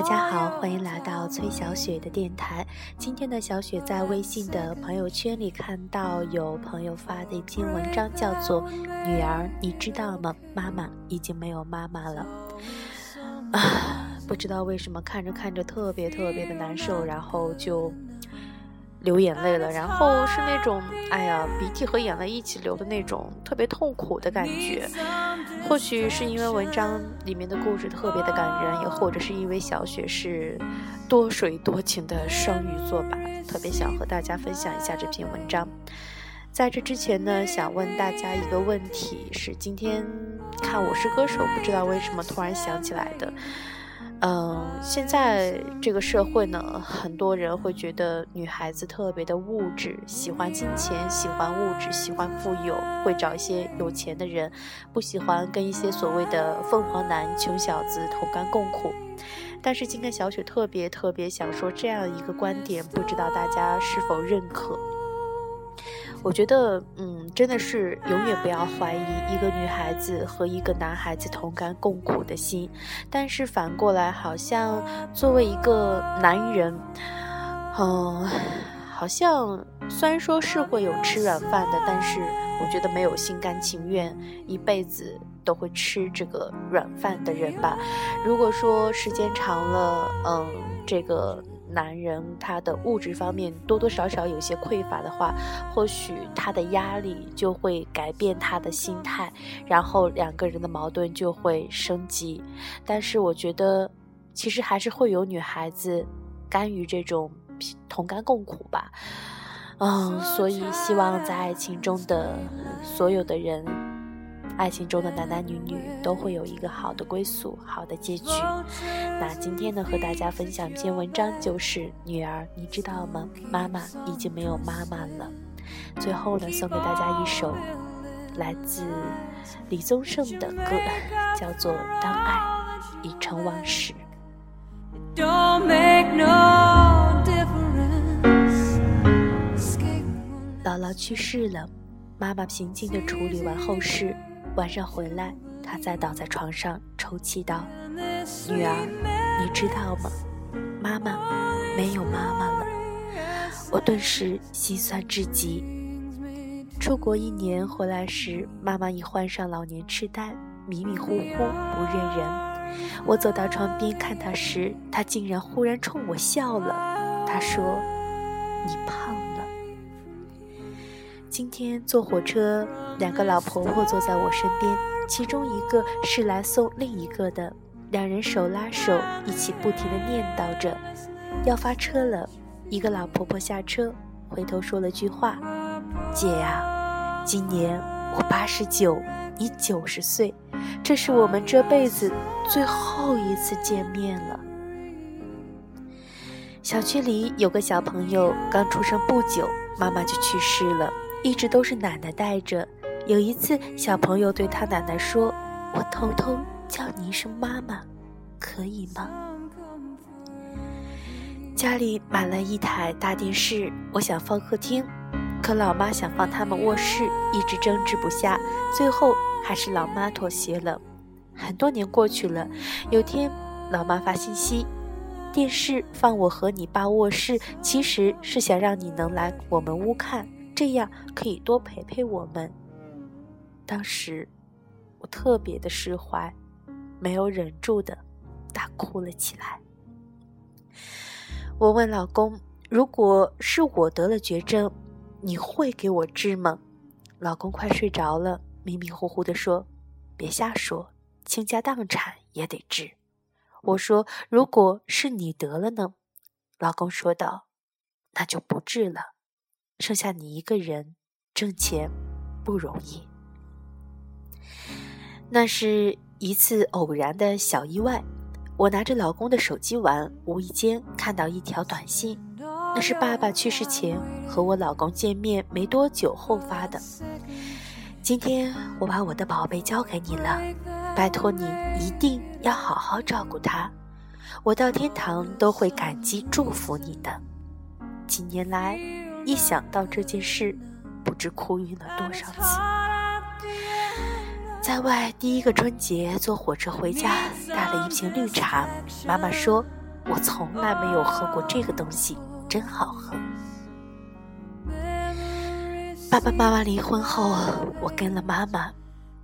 大家好，欢迎来到崔小雪的电台。今天的小雪在微信的朋友圈里看到有朋友发的一篇文章，叫做《女儿，你知道吗？妈妈已经没有妈妈了》。啊，不知道为什么看着看着特别特别的难受，然后就。流眼泪了，然后是那种，哎呀，鼻涕和眼泪一起流的那种特别痛苦的感觉。或许是因为文章里面的故事特别的感人，也或者是因为小雪是多水多情的双鱼座吧，特别想和大家分享一下这篇文章。在这之前呢，想问大家一个问题，是今天看《我是歌手》，不知道为什么突然想起来的。嗯，现在这个社会呢，很多人会觉得女孩子特别的物质，喜欢金钱，喜欢物质，喜欢富有，会找一些有钱的人，不喜欢跟一些所谓的凤凰男、穷小子同甘共苦。但是今天小雪特别特别想说这样一个观点，不知道大家是否认可？我觉得，嗯，真的是永远不要怀疑一个女孩子和一个男孩子同甘共苦的心。但是反过来，好像作为一个男人，嗯，好像虽然说是会有吃软饭的，但是我觉得没有心甘情愿一辈子都会吃这个软饭的人吧。如果说时间长了，嗯，这个。男人他的物质方面多多少少有些匮乏的话，或许他的压力就会改变他的心态，然后两个人的矛盾就会升级。但是我觉得，其实还是会有女孩子甘于这种同甘共苦吧。嗯，所以希望在爱情中的所有的人。爱情中的男男女女都会有一个好的归宿，好的结局。那今天呢，和大家分享一篇文章，就是女儿，你知道吗？妈妈已经没有妈妈了。最后呢，送给大家一首来自李宗盛的歌，叫做《当爱已成往事》。姥姥去世了，妈妈平静地处理完后事。晚上回来，他再倒在床上抽泣道：“女儿，你知道吗？妈妈没有妈妈了。”我顿时心酸至极。出国一年回来时，妈妈已患上老年痴呆，迷迷糊糊，不认人。我走到床边看她时，她竟然忽然冲我笑了。她说：“你胖。”今天坐火车，两个老婆婆坐在我身边，其中一个是来送另一个的，两人手拉手，一起不停地念叨着：“要发车了。”一个老婆婆下车，回头说了句话：“姐呀，今年我八十九，你九十岁，这是我们这辈子最后一次见面了。”小区里有个小朋友刚出生不久，妈妈就去世了。一直都是奶奶带着。有一次，小朋友对他奶奶说：“我偷偷叫你一声妈妈，可以吗？”家里买了一台大电视，我想放客厅，可老妈想放他们卧室，一直争执不下，最后还是老妈妥协了。很多年过去了，有天老妈发信息：“电视放我和你爸卧室，其实是想让你能来我们屋看。”这样可以多陪陪我们。当时我特别的释怀，没有忍住的大哭了起来。我问老公：“如果是我得了绝症，你会给我治吗？”老公快睡着了，迷迷糊糊的说：“别瞎说，倾家荡产也得治。”我说：“如果是你得了呢？”老公说道：“那就不治了。”剩下你一个人挣钱不容易。那是一次偶然的小意外，我拿着老公的手机玩，无意间看到一条短信，那是爸爸去世前和我老公见面没多久后发的。今天我把我的宝贝交给你了，拜托你一定要好好照顾他，我到天堂都会感激祝福你的。几年来。一想到这件事，不知哭晕了多少次。在外第一个春节坐火车回家，带了一瓶绿茶。妈妈说：“我从来没有喝过这个东西，真好喝。爸爸妈妈离婚后，我跟了妈妈。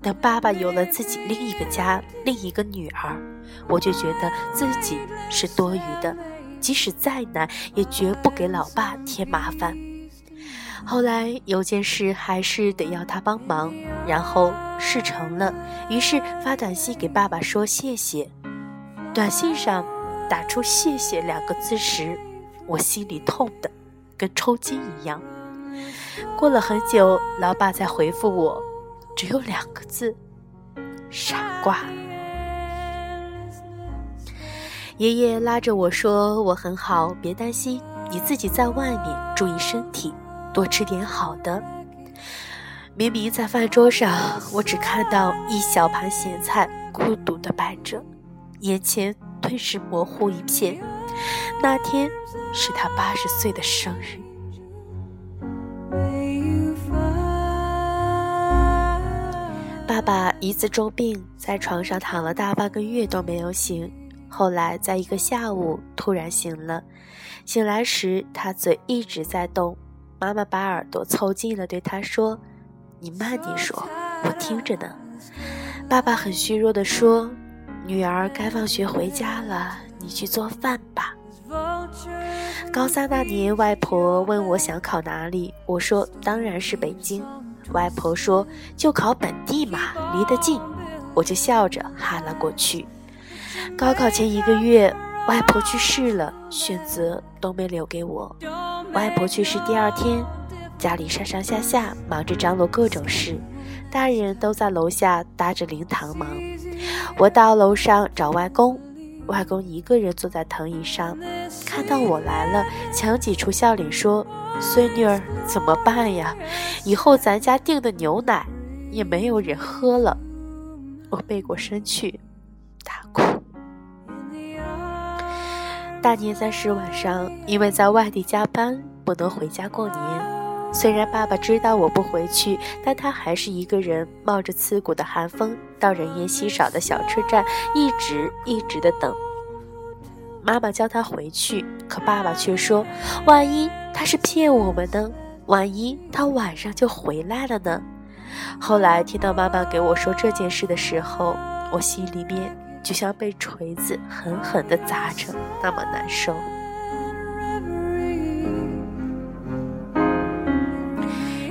等爸爸有了自己另一个家，另一个女儿，我就觉得自己是多余的，即使再难，也绝不给老爸添麻烦。后来有件事还是得要他帮忙，然后事成了，于是发短信给爸爸说谢谢。短信上打出“谢谢”两个字时，我心里痛的跟抽筋一样。过了很久，老爸才回复我，只有两个字：傻瓜。爷爷拉着我说：“我很好，别担心，你自己在外面注意身体，多吃点好的。”明明在饭桌上，我只看到一小盘咸菜孤独的摆着，眼前顿时模糊一片。那天是他八十岁的生日。爸爸一次重病，在床上躺了大半个月都没有醒。后来在一个下午突然醒了，醒来时他嘴一直在动。妈妈把耳朵凑近了，对他说：“你慢点说，我听着呢。”爸爸很虚弱地说：“女儿该放学回家了，你去做饭吧。”高三那年，外婆问我想考哪里，我说：“当然是北京。”外婆说：“就考本地嘛，离得近。”我就笑着喊了过去。高考前一个月，外婆去世了，选择都没留给我。外婆去世第二天，家里上上下下忙着张罗各种事，大人都在楼下搭着灵堂忙。我到楼上找外公，外公一个人坐在藤椅上，看到我来了，强挤出笑脸说。孙女儿怎么办呀？以后咱家订的牛奶也没有人喝了。我背过身去，大哭。大年三十晚上，因为在外地加班，不能回家过年。虽然爸爸知道我不回去，但他还是一个人冒着刺骨的寒风，到人烟稀少的小车站，一直一直的等。妈妈叫他回去，可爸爸却说：“万一他是骗我们呢？万一他晚上就回来了呢？”后来听到妈妈给我说这件事的时候，我心里面就像被锤子狠狠地砸着，那么难受。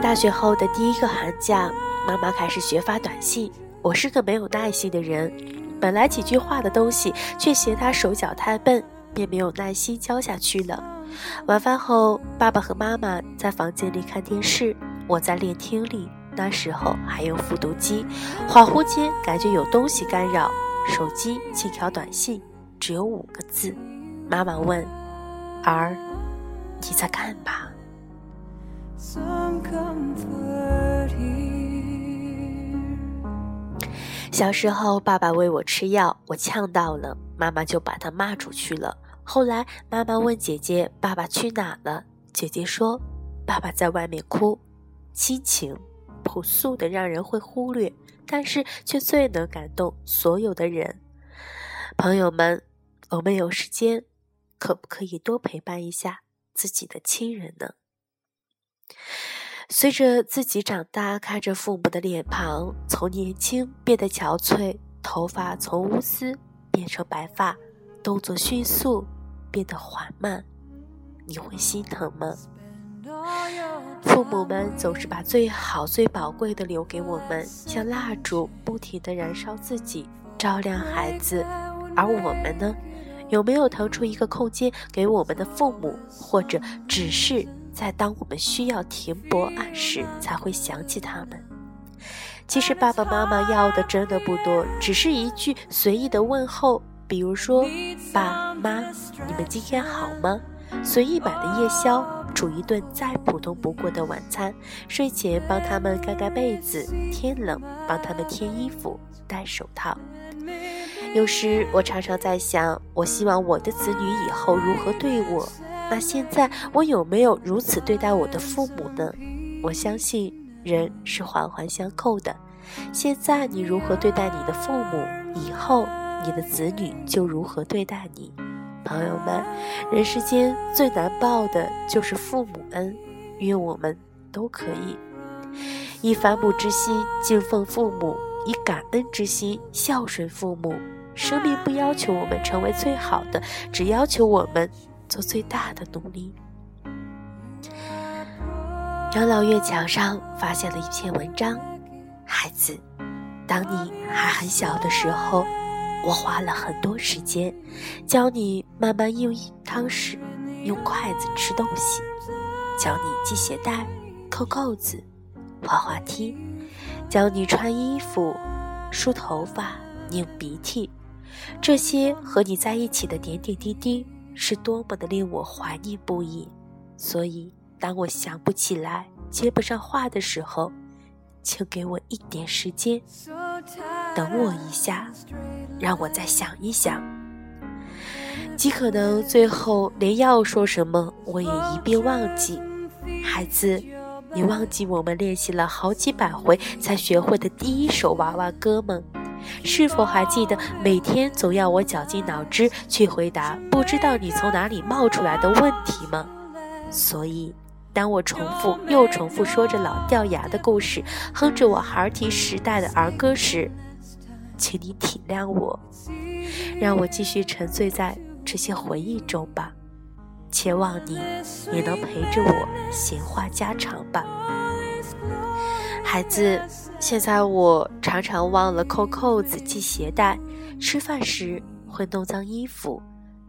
大学后的第一个寒假，妈妈开始学发短信。我是个没有耐心的人。本来几句话的东西，却嫌他手脚太笨，便没有耐心教下去了。晚饭后，爸爸和妈妈在房间里看电视，我在练听力。那时候还用复读机，恍惚间感觉有东西干扰，手机轻条短信，只有五个字。妈妈问：“儿，你在干嘛？”小时候，爸爸喂我吃药，我呛到了，妈妈就把他骂出去了。后来，妈妈问姐姐：“爸爸去哪了？”姐姐说：“爸爸在外面哭。”亲情朴素的让人会忽略，但是却最能感动所有的人。朋友们，我们有时间，可不可以多陪伴一下自己的亲人呢？随着自己长大，看着父母的脸庞从年轻变得憔悴，头发从乌丝变成白发，动作迅速变得缓慢，你会心疼吗？父母们总是把最好、最宝贵的留给我们，像蜡烛，不停地燃烧自己，照亮孩子。而我们呢，有没有腾出一个空间给我们的父母，或者只是？在当我们需要停泊岸时，才会想起他们。其实爸爸妈妈要的真的不多，只是一句随意的问候，比如说“爸妈，你们今天好吗？”随意买的夜宵，煮一顿再普通不过的晚餐，睡前帮他们盖盖被子，天冷帮他们添衣服、戴手套。有时我常常在想，我希望我的子女以后如何对我。那现在我有没有如此对待我的父母呢？我相信人是环环相扣的。现在你如何对待你的父母，以后你的子女就如何对待你。朋友们，人世间最难报的就是父母恩，愿我们都可以以反哺之心敬奉父母，以感恩之心孝顺父母。生命不要求我们成为最好的，只要求我们做最大的努力。养老院墙上发现了一篇文章，孩子，当你还很小的时候。我花了很多时间，教你慢慢用汤匙、用筷子吃东西，教你系鞋带、扣扣子、滑滑梯，教你穿衣服、梳头发、拧鼻涕。这些和你在一起的点点滴滴，是多么的令我怀念不已。所以，当我想不起来、接不上话的时候，请给我一点时间，等我一下。让我再想一想，极可能最后连要说什么我也一并忘记。孩子，你忘记我们练习了好几百回才学会的第一首娃娃歌吗？是否还记得每天总要我绞尽脑汁去回答不知道你从哪里冒出来的问题吗？所以，当我重复又重复说着老掉牙的故事，哼着我孩提时代的儿歌时，请你体谅我，让我继续沉醉在这些回忆中吧。且望你也能陪着我闲话家常吧。孩子，现在我常常忘了扣扣子、系鞋带，吃饭时会弄脏衣服，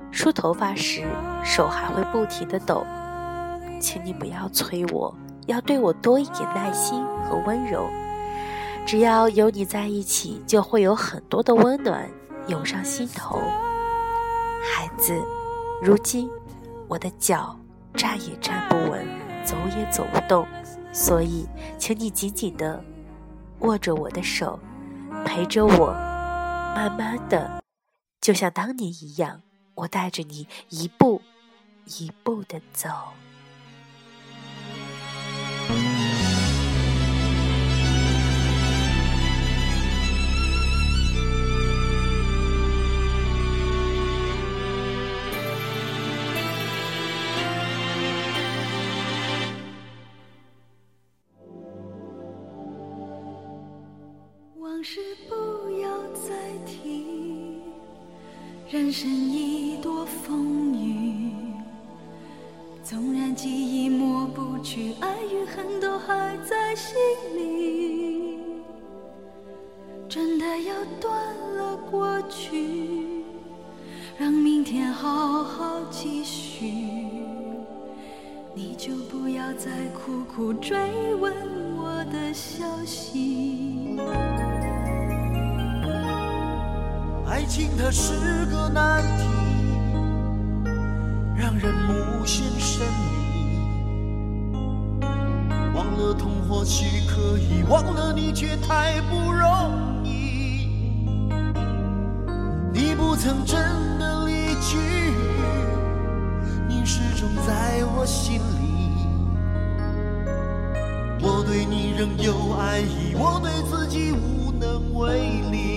梳头发时手还会不停的抖。请你不要催我，要对我多一点耐心和温柔。只要有你在一起，就会有很多的温暖涌上心头。孩子，如今我的脚站也站不稳，走也走不动，所以请你紧紧的握着我的手，陪着我，慢慢的，就像当年一样，我带着你一步一步的走。往事不要再提，人生已多风雨。纵然记忆抹不去，爱与恨都还在心里。真的要断了过去，让明天好好继续。你就不要再苦苦追问我的消息。爱情它是个难题，人无限神秘。忘了痛或许可以，忘了你却太不容易。你不曾真的离去，你始终在我心里。我对你仍有爱意，我对自己无能为力。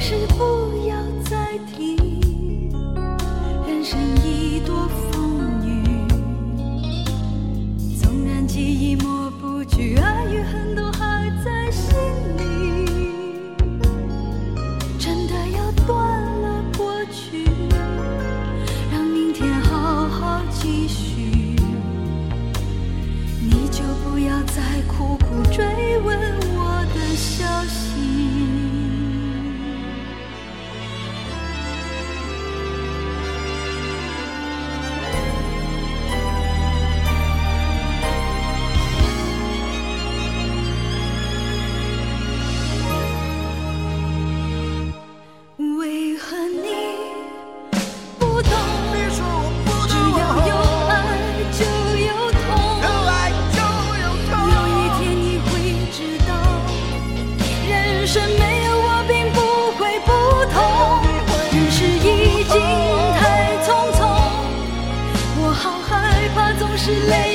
是不生没有我并不会不同。人世已经太匆匆，我好害怕总是泪。